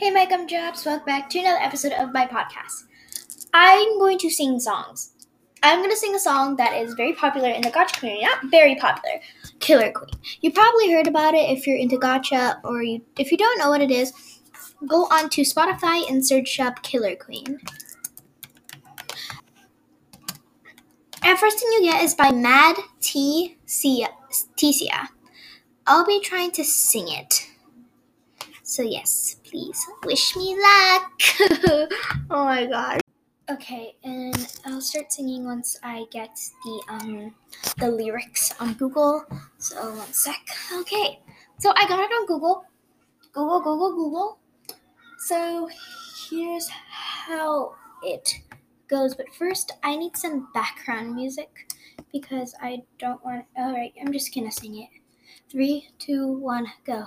Hey, my gum drops. Welcome back to another episode of my podcast. I'm going to sing songs. I'm going to sing a song that is very popular in the gacha community. Not very popular. Killer Queen. You probably heard about it if you're into gacha, or you, if you don't know what it is, go on to Spotify and search up Killer Queen. And first thing you get is by Mad T. Tia. I'll be trying to sing it. So yes, please wish me luck. oh my god. Okay, and I'll start singing once I get the um the lyrics on Google. So one sec. Okay. So I got it on Google. Google, Google, Google. So here's how it goes. But first I need some background music because I don't want alright, I'm just gonna sing it. Three, two, one, go.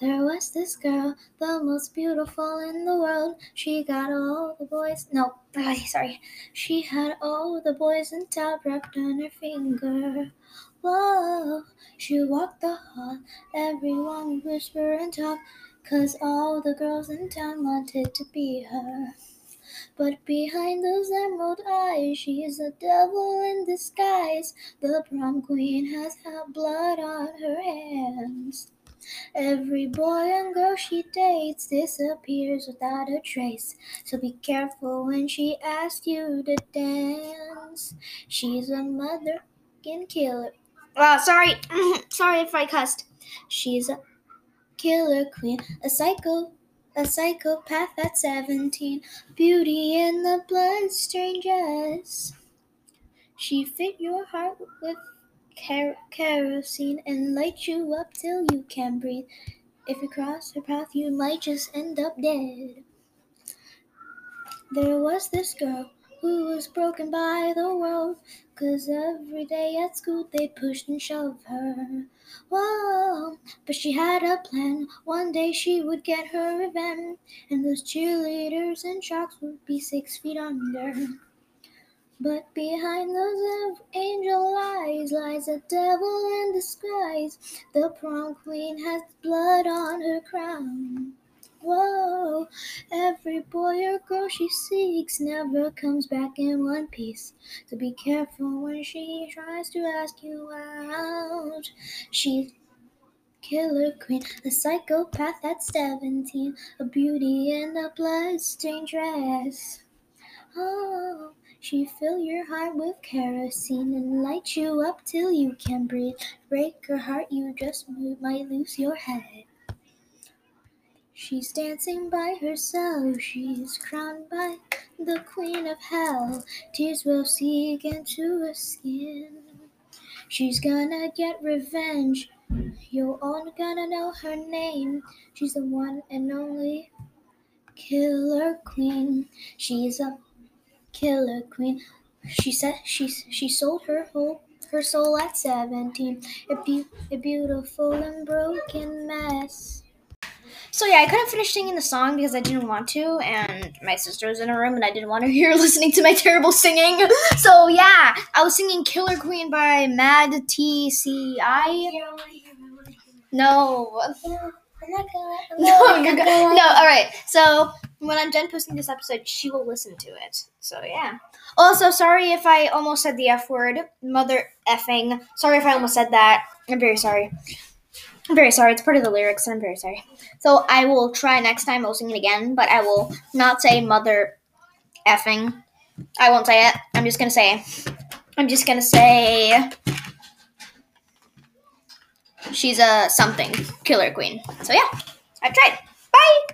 There was this girl, the most beautiful in the world. She got all the boys. No, sorry. She had all the boys in town wrapped on her finger. Whoa, she walked the hall. Everyone whispered and talked, cause all the girls in town wanted to be her. But behind those emerald eyes, she is a devil in disguise. The prom queen has had blood on her hands. Every boy and girl she dates disappears without a trace. So be careful when she asks you to dance. She's a mother killer. Oh, sorry. sorry if I cussed. She's a killer queen, a psycho a psychopath at 17, beauty in the bloodstained dress. She fit your heart with ker- kerosene and light you up till you can't breathe. If you cross her path, you might just end up dead. There was this girl who was broken by the world, cause every day at school they pushed and shoved her. Whoa, but she had a plan. One day she would get her revenge, and those cheerleaders and sharks would be six feet under. But behind those angel eyes lies a devil in disguise. The prom queen has blood on her crown. Whoa, every boy or girl she seeks never comes back in one piece. So be careful when she tries to ask you out. She's killer queen, a psychopath at 17, a beauty in a bloodstained dress. Oh, she fill your heart with kerosene and light you up till you can breathe. Break her heart, you just might lose your head. She's dancing by herself, she's crowned by the queen of hell. Tears will seek into her skin. She's gonna get revenge. You're all gonna know her name. She's the one and only killer queen. She's a killer queen. She said she she sold her whole her soul at 17. A, be- a beautiful and broken mess. So yeah, I couldn't finish singing the song because I didn't want to, and my sister was in a room, and I didn't want her hear listening to my terrible singing. So yeah, I was singing "Killer Queen" by Mad Tsai. No. No, no. All right. So when I'm done posting this episode, she will listen to it. So yeah. Also, sorry if I almost said the F word, mother effing. Sorry if I almost said that. I'm very sorry. I'm very sorry. It's part of the lyrics, and I'm very sorry. So I will try next time. I'll sing it again, but I will not say mother effing. I won't say it. I'm just gonna say. I'm just gonna say. She's a something killer queen. So yeah, I've tried. Bye.